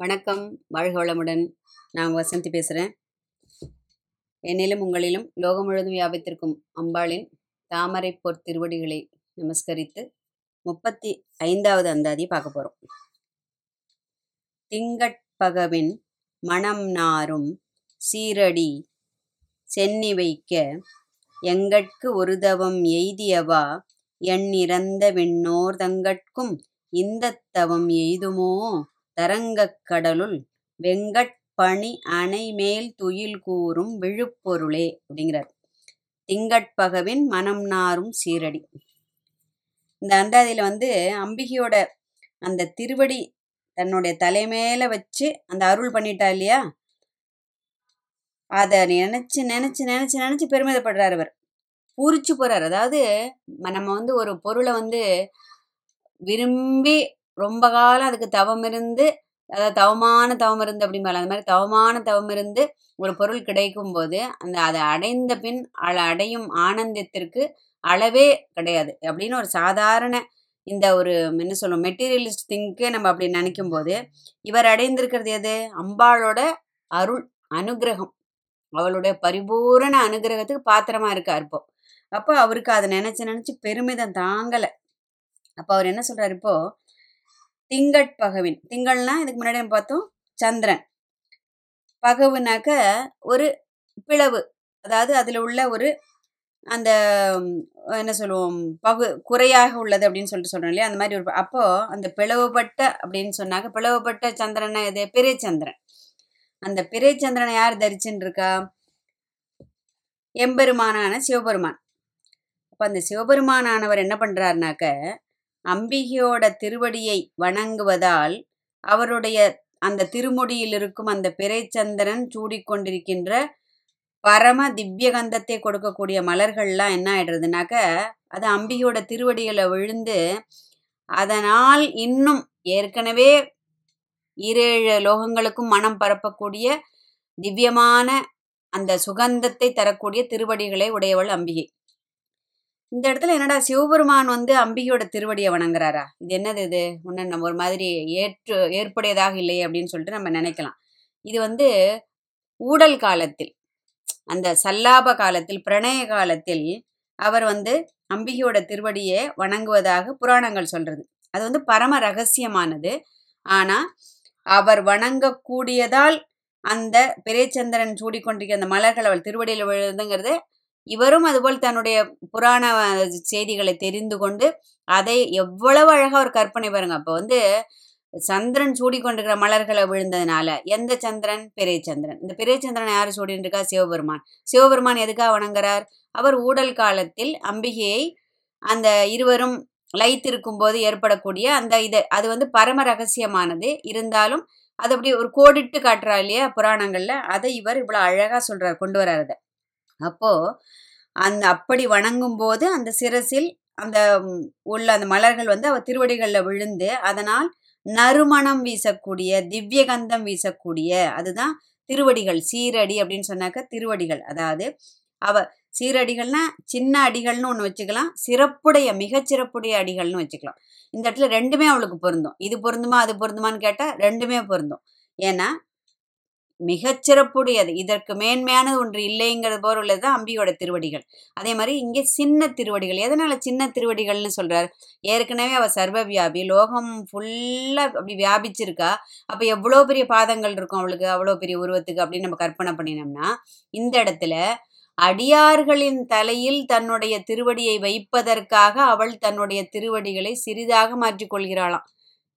வணக்கம். வாழ்க வளமுடன். நான் வசந்தி பேசுகிறேன் என்னிலும் உங்களிலும் லோகம் முழுவதும் வியாபித்திருக்கும் அம்பாளின் தாமரை போர் திருவடிகளை நமஸ்கரித்து முப்பத்தி ஐந்தாவது அந்தாதி பார்க்க போகிறோம் திங்கட்பகவின் மணம் நாரும் சீரடி சென்னி வைக்க எங்கட்கு ஒரு தவம் எய்தியவா? எண்ணிறந்த விண்ணோர் தங்கட்கும் இந்த தவம் எய்துமோ? தரங்கக் கடலுள் வெங்கட் பணி அணை மேல் துயில் கூறும் விழுப்பொருளே அப்படிங்கிறார். திங்கட்பகவின் மனம் நாரும் சீரடி. இந்த அந்தாதியில் வந்து அம்பிகையோட அந்த திருவடி தன்னுடைய தலைமையில வச்சு அந்த அருள் பண்ணிட்டா இல்லையா? அதை நினைச்சு நினைச்சு நினைச்சு நினைச்சு பெருமிதப்படுறார் அவர். பூரிச்சு போறார். அதாவது நம்ம வந்து ஒரு பொருளை வந்து விரும்பி ரொம்ப காலம் அதுக்கு தவம் இருந்து அதாவது தவமான தவம் இருந்து அப்படிம்பாங்க. அந்த மாதிரி தவமான தவம் இருந்து ஒரு பொருள் கிடைக்கும் போது அந்த அதை அடைந்த பின் அ- அடையும் ஆனந்தத்திற்கு அளவே கிடையாது. அப்படின்னு ஒரு சாதாரண இந்த ஒரு என்ன சொல்லுவோம் மெட்டீரியலிஸ்ட் திங்கே நம்ம அப்படி நினைக்கும் போது இவர் அடைந்திருக்கிறது எது? அம்பாளோட அருள் அனுகிரகம். அவளுடைய பரிபூரண அனுகிரகத்துக்கு பாத்திரமா இருக்கார் இப்போ. அப்போ அவருக்கு அதை நினைச்சு நினைச்சு பெருமிதம் தாங்கலை. அப்போ அவர் என்ன சொல்றாரு இப்போ திங்கட்பகவின் திங்கள்னா இதுக்கு முன்னாடி நம்ம பார்த்தோம் சந்திரன். பகவுனாக்க ஒரு பிளவு. அதாவது அதில் உள்ள ஒரு அந்த என்ன சொல்லுவோம் பகு குறையாக உள்ளது அப்படின்னு சொல்லிட்டு சொல்கிறோம் இல்லையா? அந்த மாதிரி ஒரு அப்போ அந்த பிளவுபட்ட அப்படின்னு சொன்னாக்க பிளவுபட்ட சந்திரனை இது பிறை சந்திரன் அந்த பிறை சந்திரனை யார் தரிச்சுன்னு இருக்கா எம்பெருமானான சிவபெருமான். அப்போ அந்த சிவபெருமானானவர் என்ன பண்ணுறாருனாக்க அம்பிகையோட திருவடியை வணங்குவதால் அவருடைய அந்த திருமுடியில் இருக்கும் அந்த பிறைச்சந்திரன் சூடிக்கொண்டிருக்கின்ற பரம திவ்யகந்தத்தை கொடுக்கக்கூடிய மலர்கள்லாம் என்ன ஆயிடுறதுனாக்க அது அம்பிகையோட திருவடிகளை விழுந்து அதனால் இன்னும் ஏற்கனவே ஈரேழு லோகங்களுக்கும் மனம் பரப்பக்கூடிய திவ்யமான அந்த சுகந்தத்தை தரக்கூடிய திருவடிகளை உடையவள் அம்பிகை. இந்த இடத்துல என்னடா சிவபெருமான் வந்து அம்பிகையோட திருவடியை வணங்குறாரா? இது என்னது இது? ஒன்று நம்ம ஒரு மாதிரி ஏற்று ஏற்புடையதாக இல்லையே அப்படின்னு சொல்லிட்டு நம்ம நினைக்கலாம். இது வந்து ஊடல் காலத்தில் அந்த சல்லாப காலத்தில் பிரணய காலத்தில் அவர் வந்து அம்பிகையோட திருவடியை வணங்குவதாக புராணங்கள் சொல்றது. அது வந்து பரம ரகசியமானது. ஆனால் அவர் வணங்கக்கூடியதால் அந்த பிறைச்சந்திரன் சூடிக்கொண்டிருக்கிற அந்த மலர்கள் அவள் திருவடியில் விழுதுங்கிறது இவரும் அதுபோல் தன்னுடைய புராண செய்திகளை தெரிந்து கொண்டு அதை எவ்வளவு அழகா ஒரு கற்பனை பாருங்க. அப்போ வந்து சந்திரன் சூடிக்கொண்டிருக்கிற மலர்களை விழுந்ததுனால எந்த சந்திரன்? பெரியச்சந்திரன் இந்த பெரியச்சந்திரன் யார் சூடின்னு இருக்கா சிவபெருமான். சிவபெருமான் எதுக்காக வணங்குறார்? அவர் ஊடல் காலத்தில் அம்பிகையை அந்த இருவரும் லைத்திருக்கும் போது ஏற்படக்கூடிய அந்த இது அது வந்து பரம ரகசியமானது. இருந்தாலும் அது அப்படி ஒரு கோடிட்டு காட்டுறா இல்லையா புராணங்கள்ல அதை இவர் இவ்வளவு அழகா சொல்கிறார் கொண்டு வரார் அதை. அப்போ அந்த அப்படி வணங்கும் போது அந்த சிரசில் அந்த உள்ள அந்த மலர்கள் வந்து அவ திருவடிகளில் விழுந்து அதனால் நறுமணம் வீசக்கூடிய திவ்யகந்தம் வீசக்கூடிய அதுதான் திருவடிகள் சீரடி அப்படின்னு சொன்னாக்க திருவடிகள். அதாவது அவ சீரடிகள்னா சின்ன அடிகள்னு ஒன்று வச்சுக்கலாம் சிறப்புடைய மிகச் சிறப்புடைய அடிகள்னு வச்சுக்கலாம். இந்த இடத்துல ரெண்டுமே அவளுக்கு பொருந்தும். இது பொருந்துமா அது பொருந்துமான்னு கேட்டால் ரெண்டுமே பொருந்தும். ஏன்னா மிகச்சிறப்புடையது. இதற்கு மேன்மையானது ஒன்று இல்லைங்கிறது போல உள்ளது. தான் அம்பியோட திருவடிகள். அதே மாதிரி இங்கே சின்ன திருவடிகள். எதனால சின்ன திருவடிகள்னு சொல்றாரு? ஏற்கனவே அவ சர்வ வியாபி லோகம் ஃபுல்லா அப்படி வியாபிச்சிருக்கா. அப்ப எவ்வளோ பெரிய பாதங்கள் இருக்கும் அவளுக்கு? அவ்வளோ பெரிய உருவத்துக்கு அப்படின்னு நம்ம கற்பனை பண்ணினோம்னா இந்த இடத்துல அடியார்களின் தலையில் தன்னுடைய திருவடியை வைப்பதற்காக அவள் தன்னுடைய திருவடிகளை சிறிதாக மாற்றிக் கொள்கிறாளாம்.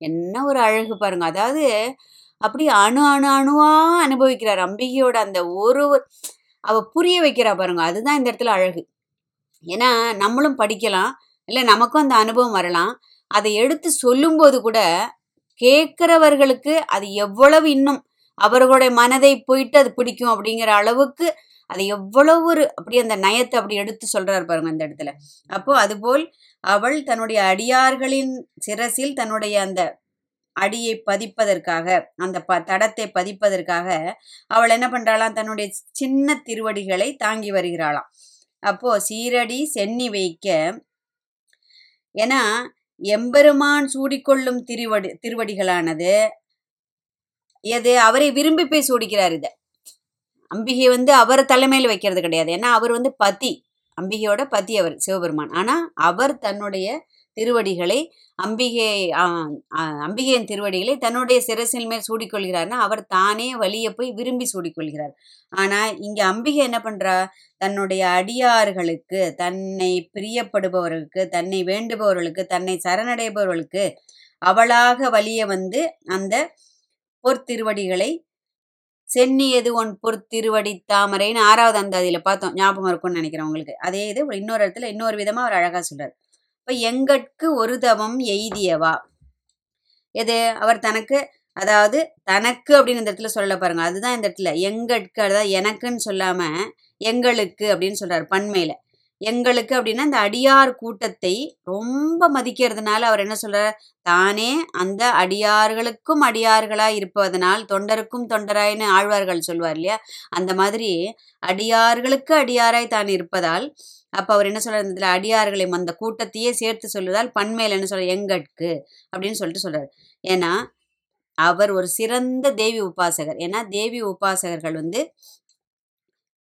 என்ன ஒரு அழகு பாருங்க. அதாவது அப்படி அணு அணு அணுவா அனுபவிக்கிறார். அம்பிகையோட அந்த ஒரு அவ புரிய வைக்கிறா பாருங்க. அதுதான் இந்த இடத்துல அழகு. ஏன்னா நம்மளும் படிக்கலாம். இல்லை நமக்கும் அந்த அனுபவம் வரலாம். அதை எடுத்து சொல்லும்போது கூட கேட்கிறவர்களுக்கு அது எவ்வளவு இன்னும் அவர்களுடைய மனதை போயிட்டு அது பிடிக்கும் அப்படிங்கிற அளவுக்கு அது எவ்வளவு ஒரு அப்படி அந்த நயத்தை அப்படி எடுத்து சொல்றாரு பாருங்க அந்த இடத்துல. அப்போ அதுபோல் அவள் தன்னுடைய அடியார்களின் சிரசில் தன்னுடைய அந்த அடியை பதிப்பதற்காக அந்த ப தடத்தை பதிப்பதற்காக அவள் என்ன பண்றாளாம்? தன்னுடைய சின்ன திருவடிகளை தாங்கி வருகிறாளாம். அப்போ சீரடி சென்னி வைக்க ஏன்னா எம்பெருமான் சூடிக்கொள்ளும் திருவடி திருவடிகளானது எது? அவரை விரும்பி போய் சூடிக்கிறார் இதை. அம்பிகை வந்து அவர் தலைமையில் வைக்கிறது கிடையாது. ஏன்னா அவர் வந்து பதி. அம்பிகையோட பதி அவர் சிவபெருமான். ஆனால் அவர் தன்னுடைய திருவடிகளை அம்பிகை அம்பிகையின் திருவடிகளை தன்னுடைய சிரசின் மேல் சூடிக்கொள்கிறார்னா அவர் தானே வழியை போய் விரும்பி சூடிக்கொள்கிறார். ஆனா இங்க அம்பிகை என்ன பண்றா? தன்னுடைய அடியார்களுக்கு தன்னை பிரியப்படுபவர்களுக்கு தன்னை வேண்டுபவர்களுக்கு தன்னை சரணடைபவர்களுக்கு அவளாக வழிய வந்து அந்த பொற்திருவடிகளை சென்னியது உன் பொற்திருவடி தாமரைன்னு ஆறாவது அந்த அதில் பார்த்தோம். ஞாபகம் இருக்கும்னு நினைக்கிறேன் உங்களுக்கு. அதே இது இன்னொரு இடத்துல இன்னொரு விதமாக அவர் அழகாக சொல்கிறார் இப்போ எங்கட்கு ஒரு தவம் எய்தியவா? எது? அவர் தனக்கு அதாவது தனக்கு அப்படின்னு இந்த இடத்துல சொல்ல பாருங்க. அதுதான் இந்த இடத்துல. எங்கட்கு அதாவது எனக்குன்னு சொல்லாம எங்களுக்கு அப்படின்னு சொல்றாரு பண்மையில. எங்களுக்கு அப்படின்னா இந்த அடியார் கூட்டத்தை ரொம்ப மதிக்கிறதுனால அவர் என்ன சொல்றார்? தானே அந்த அடியார்களுக்கும் அடியார்களா இருப்பதனால் தொண்டருக்கும் தொண்டராய்ன்னு ஆழ்வார்கள் சொல்வார் இல்லையா? அந்த மாதிரி அடியார்களுக்கு அடியாராய் தான் இருப்பதால் அப்ப அவர் என்ன சொல்கிறார் இந்த அடியார்களை அந்த கூட்டத்தையே சேர்த்து சொல்லுவதால் பண்மையில என்ன சொல்ற எங்கட்கு அப்படின்னு சொல்லிட்டு சொல்றாரு. ஏன்னா அவர் ஒரு சிறந்த தேவி உபாசகர். ஏன்னா தேவி உபாசகர்கள் வந்து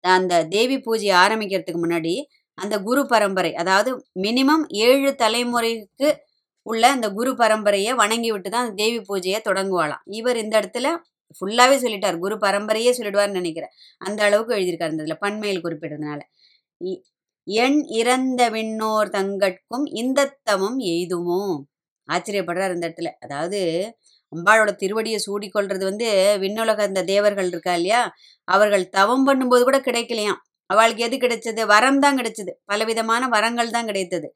அந்த தேவி பூஜை ஆரம்பிக்கிறதுக்கு முன்னாடி அந்த குரு பரம்பரை அதாவது மினிமம் ஏழு தலைமுறைக்கு உள்ள அந்த குரு பரம்பரையை வணங்கி விட்டு தான் அந்த தேவி பூஜையை தொடங்குவாளாம். இவர் இந்த இடத்துல ஃபுல்லாவே சொல்லிட்டார். குரு பரம்பரையே சொல்லிடுவார்னு நினைக்கிறேன். அந்த அளவுக்கு எழுதியிருக்காரு இந்த இதில் பண்மையில் குறிப்பிடுறதுனால. இ- எண் இறந்த விண்ணோர் தங்கட்கும் இந்த தவம் எய்துமோ? ஆச்சரியப்படுறார் இந்த இடத்துல. அதாவது அம்பாளோட திருவடியை சூடிக்கொள்றது வந்து விண்ணுலக அந்த தேவர்கள் இருக்கா இல்லையா? அவர்கள் தவம் பண்ணும்போது கூட கிடைக்கலையாம். அவளுக்கு எது கிடைச்சது? வரம் தான் கிடைச்சது. பலவிதமான வரங்கள் தான் கிடைத்தது.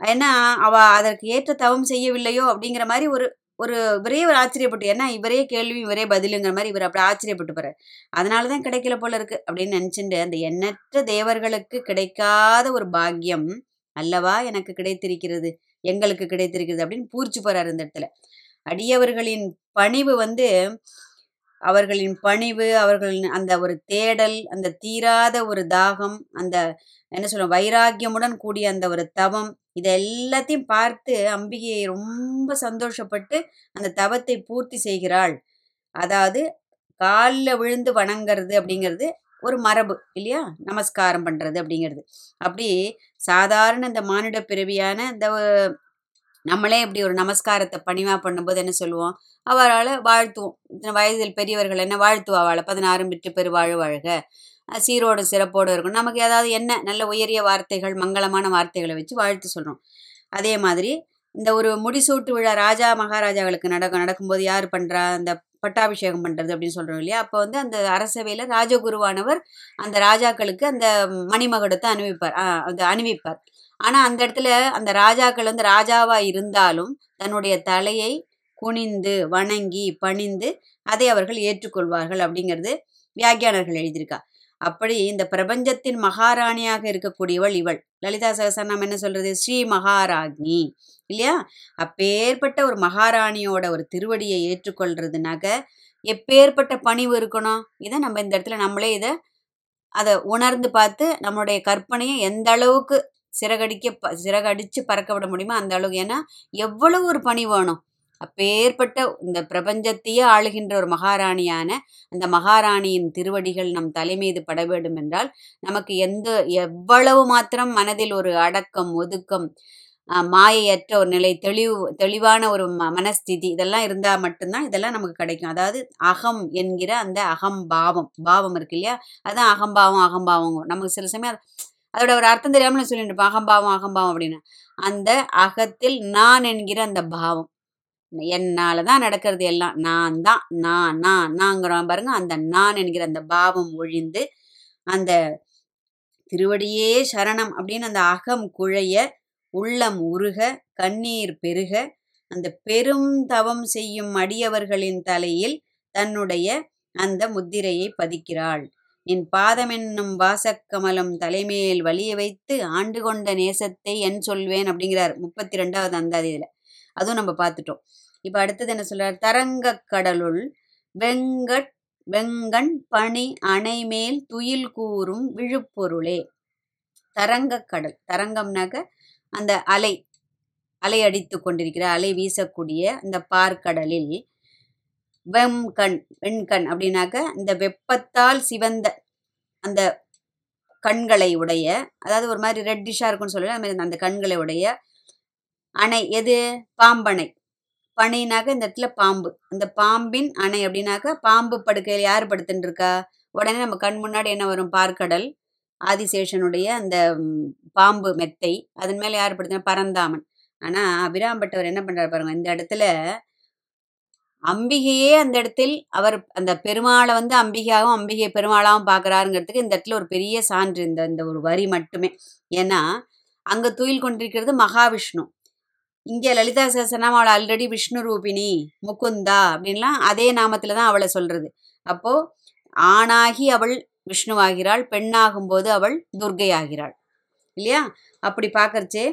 ஏன்னா அவ அதற்கு ஏற்ற தவம் செய்யவில்லையோ அப்படிங்கிற மாதிரி ஒரு ஒரு இவரே ஒரு ஆச்சரியப்பட்டு ஏன்னா இவரே கேள்வி இவரே பதிலுங்கிற மாதிரி இவர் அப்படி ஆச்சரியப்பட்டு போகிறார் அதனால தான் கிடைக்கல போல இருக்கு அப்படின்னு நினைச்சுட்டு அந்த எண்ணற்ற தேவர்களுக்கு கிடைக்காத ஒரு பாக்கியம் அல்லவா எனக்கு கிடைத்திருக்கிறது எங்களுக்கு கிடைத்திருக்கிறது அப்படின்னு பூரிச்சு போறாரு இந்த இடத்துல. அடியவர்களின் பணிவு வந்து அவர்களின் பணிவு அவர்களின் அந்த ஒரு தேடல் அந்த தீராத ஒரு தாகம் அந்த என்ன சொல்ல வைராக்கியமுடன் கூடிய அந்த ஒரு தவம் இதை எல்லாத்தையும் பார்த்து அம்பிகையை ரொம்ப சந்தோஷப்பட்டு அந்த தவத்தை பூர்த்தி செய்கிறாள். அதாவது காலில் விழுந்து வணங்கிறது அப்படிங்கிறது ஒரு மரபு இல்லையா? நமஸ்காரம் பண்ணுறது அப்படிங்கிறது. அப்படி சாதாரண இந்த மானிட பிறவியான இந்த நம்மளே இப்படி ஒரு நமஸ்காரத்தை பணிவா பண்ணும்போது என்ன சொல்லுவோம்? அவரால் வாழ்த்துவோம். இத்தனை வயதில் பெரியவர்கள் என்ன வாழ்த்துவா அவளை? பதினாறும் விட்டு பெருவாழ் வாழ்க. சீரோடு சிறப்போடு இருக்கும் நமக்கு ஏதாவது என்ன நல்ல உயரிய வார்த்தைகள் மங்களமான வார்த்தைகளை வச்சு வாழ்த்து சொல்கிறோம் அதே மாதிரி இந்த ஒரு முடிசூட்டு விழா ராஜா மகாராஜாக்களுக்கு நடக்கும் நடக்கும்போது யார் பண்ணுறா அந்த பட்டாபிஷேகம் பண்ணுறது அப்படின்னு சொல்கிறோம் இல்லையா? அப்போ வந்து அந்த அரசவையில் ராஜகுருவானவர் அந்த ராஜாக்களுக்கு அந்த மணிமகுடத்தை அணிவிப்பார். அந்த அது அணிவிப்பார். ஆனால் அந்த இடத்துல அந்த ராஜாக்கள் வந்து ராஜாவாக இருந்தாலும் தன்னுடைய தலையை குனிந்து வணங்கி பணிந்து அதை அவர்கள் ஏற்றுக்கொள்வார்கள் அப்படிங்கிறது வியாக்கியானர்கள் எழுதியிருக்கா. அப்படி இந்த பிரபஞ்சத்தின் மகாராணியாக இருக்கக்கூடியவள் இவள். லலிதா சகசரநாமம் என்ன சொல்றது? ஸ்ரீ மகாராஜ்னி இல்லையா? அப்பேற்பட்ட ஒரு மகாராணியோட ஒரு திருவடியை ஏற்றுக்கொள்றதுனாக்க எப்பேற்பட்ட பணிவு இருக்கணும்? இதை நம்ம இந்த இடத்துல நம்மளே இதை அதை உணர்ந்து பார்த்து நம்மளுடைய கற்பனையை எந்த அளவுக்கு சிறகடிக்க ப- சிறகடிச்சு பறக்க விட முடியுமோ? அந்த அளவுக்கு. ஏன்னா எவ்வளவு ஒரு பணி வேணும். அப்பேற்பட்ட இந்த பிரபஞ்சத்தையே ஆளுகின்ற ஒரு மகாராணியான அந்த மகாராணியின் திருவடிகள் நம் தலைமீது பட வேண்டும் என்றால் நமக்கு எந்த எவ்வளவு மாத்திரம் மனதில் ஒரு அடக்கம் ஒதுக்கம் மாயையற்ற ஒரு நிலை தெளிவு தெளிவான ஒரு ம- மனஸ்திதி இதெல்லாம் இருந்தால் மட்டும்தான் இதெல்லாம் நமக்கு கிடைக்கும். அதாவது அகம் என்கிற அந்த அகம் பாவம். பாவம் இருக்கு இல்லையா? அதுதான் அகம்பாவம் அகம்பாவம் நமக்கு சில சமயம் அதோட ஒரு அர்த்தம் தெரியாமல் சொல்லிட்டு அகம்பாவம் அகம்பாவம் அப்படின்னு. அந்த அகத்தில் நான் என்கிற அந்த பாவம். என்னால தான் நடக்கிறது எல்லாம். நான் தான் நான் நான் நாங்கிறோம் பாருங்க. அந்த நான் என்கிற அந்த பாவம் ஒழிந்து அந்த திருவடியே சரணம் அப்படின்னு அந்த அகம் குழைய உள்ளம் உருக கண்ணீர் பெருக அந்த பெரும் தவம் செய்யும் அடியவர்களின் தலையில் தன்னுடைய அந்த முத்திரையை பதிக்கிறாள். என் பாதமென்னும் வாசக்கமலம் தலைமேல் வலிய வைத்து ஆண்டு கொண்ட நேசத்தை என் சொல்வேன் அப்படிங்கிறார் முப்பத்தி ரெண்டாவது அந்தாதியில. அதுவும் நம்ம பார்த்துட்டோம். இப்போ அடுத்தது என்ன சொல்றார்? தரங்க கடலுள் வெங்கட் வெங்கண் பனி அணைமேல் துயில் கூறும் விழுப்பொருளே. தரங்கக்கடல் தரங்கம்னாக்க அந்த அலை அலை அடித்து கொண்டிருக்கிற அலை வீசக்கூடிய அந்த பார்க்கடலில் வெம் கண் வெண்கண் அப்படின்னாக்க இந்த வெப்பத்தால் சிவந்த அந்த கண்களை உடைய அதாவது ஒரு மாதிரி ரெட்டிஷாக இருக்கும்னு சொல்லி அது மாதிரி அந்த கண்களை உடைய அணை எது? பாம்பணை. பனைனாக்க இந்த இடத்துல பாம்பு. அந்த பாம்பின் அணை அப்படின்னாக்க பாம்பு படுக்கையில் யார் படுத்துட்டு இருக்கா உடனே நம்ம கண் முன்னாடி என்ன வரும்? பார்க்கடல். ஆதிசேஷனுடைய அந்த பாம்பு மெத்தை. அதன் மேலே யார் படுத்தினா? பரந்தாமன். ஆனால் அபிராம்பட்டவர் என்ன பண்ணுறாரு பாருங்க இந்த இடத்துல அம்பிகையே அந்த இடத்தில் அவர் அந்த பெருமாளை வந்து அம்பிகையாகவும் அம்பிகை பெருமாளாகவும் பார்க்குறாருங்கிறதுக்கு இந்த இடத்துல ஒரு பெரிய சான்று இந்த இந்த ஒரு வரி மட்டுமே. ஏன்னா அங்கே துயில் கொண்டிருக்கிறது மகாவிஷ்ணு. இங்கே லலிதா சஹஸ்ரநாமம் அவளை ஆல்ரெடி விஷ்ணு ரூபிணி முகுந்தா அப்படின்லாம் அதே நாமத்தில் தான் அவளை சொல்கிறது அப்போது ஆணாகி அவள் விஷ்ணுவாகிறாள் பெண்ணாகும்போது அவள் துர்கை ஆகிறாள் இல்லையா? அப்படி பார்க்கறச்சே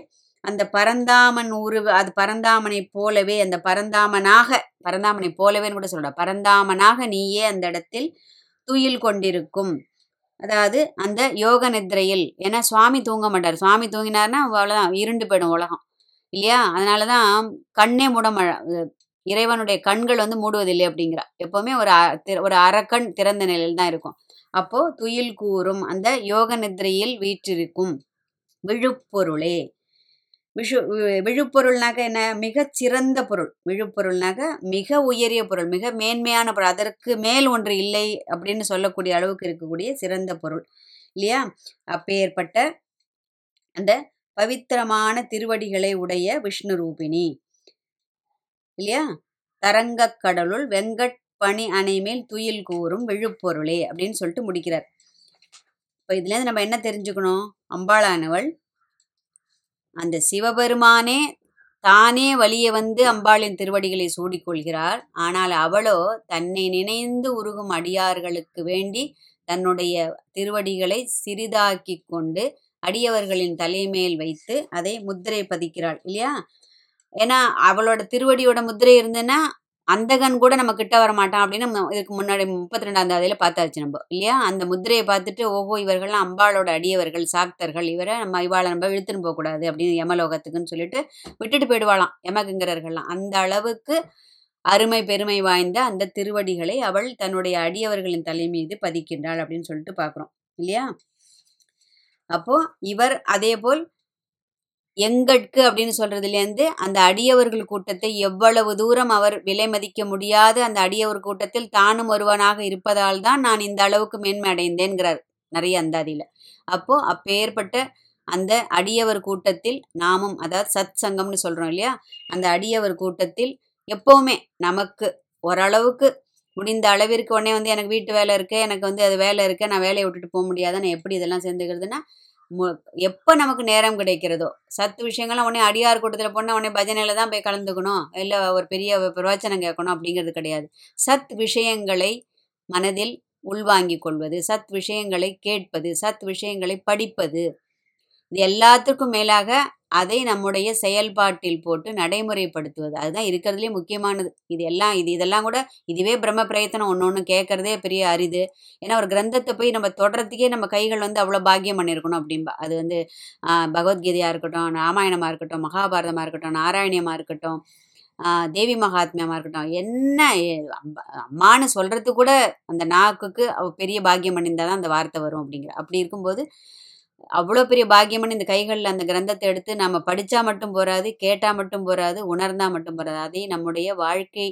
அந்த பரந்தாமன் உரு அது பரந்தாமனை போலவே அந்த பரந்தாமனாக பரந்தாமனை போலவேன்னு கூட சொல்ற பரந்தாமனாக நீயே அந்த இடத்தில் துயில் கொண்டிருக்கும். அதாவது அந்த யோக நித்ரையில் ஏன்னா சுவாமி தூங்க மாட்டார். சுவாமி தூங்கினார்னா அவ்வளோதான் இருண்டு போயிடும் உலகம். இல்லையா? அதனால தான் கண்ணே மூட மழ இறைவனுடைய கண்கள் வந்து மூடுவதில்லை அப்படிங்கிறா. எப்போவுமே ஒரு அ- ஒரு அறக்கண் திறந்த நிலையில் தான் இருக்கும். அப்போது துயில் கூறும் அந்த யோக நித்ரையில் வீற்றிருக்கும். விழுப்பொருளே. விஷு வி- விழுப்பொருள்னாக்க என்ன? மிகச்சிறந்த பொருள். விழுப்பொருள்னாக்க மிக உயரிய பொருள் மிக மேன்மையான பொருள். அதற்கு மேல் ஒன்று இல்லை அப்படின்னு சொல்லக்கூடிய அளவுக்கு இருக்கக்கூடிய சிறந்த பொருள். இல்லையா? அப்பேற்பட்ட அந்த பவித்திரமான திருவடிகளை உடைய விஷ்ணு ரூபிணி. இல்லையா? தரங்கக் கடலுள் வெங்கட் பனி அணைமேல் துயில் கூறும் விழுப்பொருளே அப்படின்னு சொல்லிட்டு முடிக்கிறார். இப்போ இதுலேருந்து நம்ம என்ன தெரிஞ்சுக்கணும்? அம்பாளானவள் அந்த சிவபெருமானே தானே வழியே வந்து அம்பாளின் திருவடிகளை சூடிக்கொள்கிறார். ஆனால் அவளோ தன்னை நினைந்து உருகும் அடியார்களுக்கு வேண்டி தன்னுடைய திருவடிகளை சிறிதாக்கி கொண்டு அடியவர்களின் தலைமேல் வைத்து அதை முத்திரை பதிக்கிறாள் இல்லையா? ஏன்னா அவளோட திருவடியோட முத்திரை இருந்ததுன்னா அந்தகன் கூட நம்ம கிட்ட வர மாட்டான் அப்படின்னு நம்ம இதுக்கு முன்னாடி முப்பத்தி ரெண்டாம் தேதியில பார்த்தாச்சு நம்ம இல்லையா? அந்த முத்திரையை பார்த்துட்டு ஓஹோ இவர்கள்லாம் அம்பாளோட அடியவர்கள் சாக்தர்கள் இவரை நம்ம இவாளை நம்ம இழுத்துன்னு போகக்கூடாது அப்படின்னு யமலோகத்துக்குன்னு சொல்லிட்டு விட்டுட்டு போயிடுவாளாம் யமகிங்கரர்கள்லாம். அந்த அளவுக்கு அருமை பெருமை வாய்ந்த அந்த திருவடிகளை அவள் தன்னுடைய அடியவர்களின் தலை மீது பதிக்கின்றாள் அப்படின்னு சொல்லிட்டு பார்க்குறோம் இல்லையா? அப்போ இவர் அதே போல் எங்கட்கு அப்படின்னு சொல்றதுலேருந்து அந்த அடியவர்கள் கூட்டத்தை எவ்வளவு தூரம் அவர் விலை மதிக்க முடியாத அந்த அடியவர் கூட்டத்தில் தானும் ஒருவனாக இருப்பதால் தான் நான் இந்த அளவுக்கு மேன்மை அடைந்தேன்கிறார் நிறைய அந்தாதியில. அப்போ அப்பேற்பட்ட அந்த அடியவர் கூட்டத்தில் நாமும் அதாவது சத் சங்கம்னு சொல்றோம் இல்லையா அந்த அடியவர் கூட்டத்தில் எப்பவுமே நமக்கு ஓரளவுக்கு முடிந்த அளவிற்கு உடனே வந்து எனக்கு வீட்டு வேலை இருக்கு எனக்கு வந்து அது வேலை இருக்கு நான் வேலையை விட்டுட்டு போக முடியாத நான் எப்படி இதெல்லாம் சேர்ந்துக்கிறதுனா எப்போ நமக்கு நேரம் கிடைக்கிறதோ? சத்து விஷயங்கள்லாம் உடனே அடியார் கூட்டத்தில் போனால் உடனே பஜனையில் தான் போய் கலந்துக்கணும். இல்லை ஒரு பெரிய பிரவச்சனம் கேட்கணும் அப்படிங்கிறது கிடையாது. சத் விஷயங்களை மனதில் உள்வாங்கிக் கொள்வது சத் விஷயங்களை கேட்பது சத் விஷயங்களை படிப்பது இது எல்லாத்துக்கும் மேலாக அதை நம்முடைய செயல்பாட்டில் போட்டு நடைமுறைப்படுத்துவது. அதுதான் இருக்கிறதுலே முக்கியமானது. இது எல்லாம் இது இதெல்லாம் கூட இதுவே பிரம்ம பிரயத்தனம். ஒன்று ஒன்று கேட்கறதே பெரிய அரிது. ஏன்னா ஒரு கிரந்தத்தை போய் நம்ம தொடரத்துக்கே நம்ம கைகள் வந்து அவ்வளோ பாக்கியம் பண்ணியிருக்கணும் அப்படின்பா அது வந்து பகவத்கீதையாக இருக்கட்டும் ராமாயணமாக இருக்கட்டும் மகாபாரதமாக இருக்கட்டும் நாராயணியமாக இருக்கட்டும் தேவி மகாத்மியமாக இருக்கட்டும் என்ன அம்மானு சொல்கிறது அம்மான்னு கூட அந்த நாக்குக்கு அவ பெரிய பாக்கியம் பண்ணியிருந்தால் தான் அந்த வார்த்தை வரும் அப்படிங்கிற. அப்படி இருக்கும்போது அவ்வளோ பெரிய பாக்கியம்னு இந்த கைகளில் அந்த கிரந்தத்தை எடுத்து நம்ம படித்தா மட்டும் போராது கேட்டால் மட்டும் போராது உணர்ந்தால் மட்டும் போராது அதே நம்முடைய வாழ்க்கை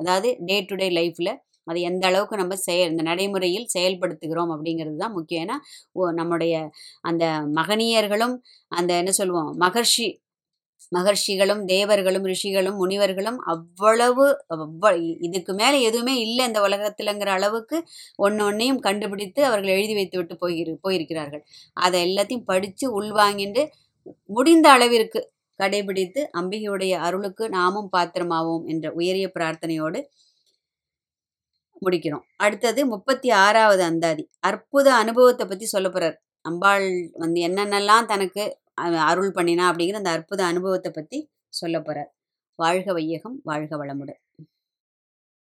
அதாவது டே டு டே லைஃப்பில் அதை எந்த அளவுக்கு நம்ம செய இந்த நடைமுறையில் செயல்படுத்துகிறோம் அப்படிங்கிறது தான் முக்கியம். ஏன்னா ஓ நம்முடைய அந்த மகனியர்களும் அந்த என்ன சொல்லுவோம் மகர்ஷி மகர்ஷிகளும் தேவர்களும் ரிஷிகளும் முனிவர்களும் அவ்வளவு அவ்வ இதுக்கு மேலே எதுவுமே இல்லை இந்த உலகத்திலங்கிற அளவுக்கு ஒன்று ஒன்றையும் கண்டுபிடித்து அவர்கள் எழுதி வைத்து விட்டு போயிரு போயிருக்கிறார்கள். அதை எல்லாத்தையும் படித்து உள்வாங்கிட்டு முடிந்த அளவிற்கு கடைபிடித்து அம்பிகையுடைய அருளுக்கு நாமும் பாத்திரமாவோம் என்ற உயரிய பிரார்த்தனையோடு முடிக்கிறோம். அடுத்தது முப்பத்தி ஆறாவது அந்தாதி. அற்புத அனுபவத்தை பற்றி சொல்ல போகிறார் அம்பாள் வந்து என்னென்னலாம் தனக்கு அருள் பண்ணினா அப்படிங்கிற அந்த அற்புத அனுபவத்தை பற்றி சொல்ல போகிறார் வாழ்க வையகம் வாழ்க வளமுடன்.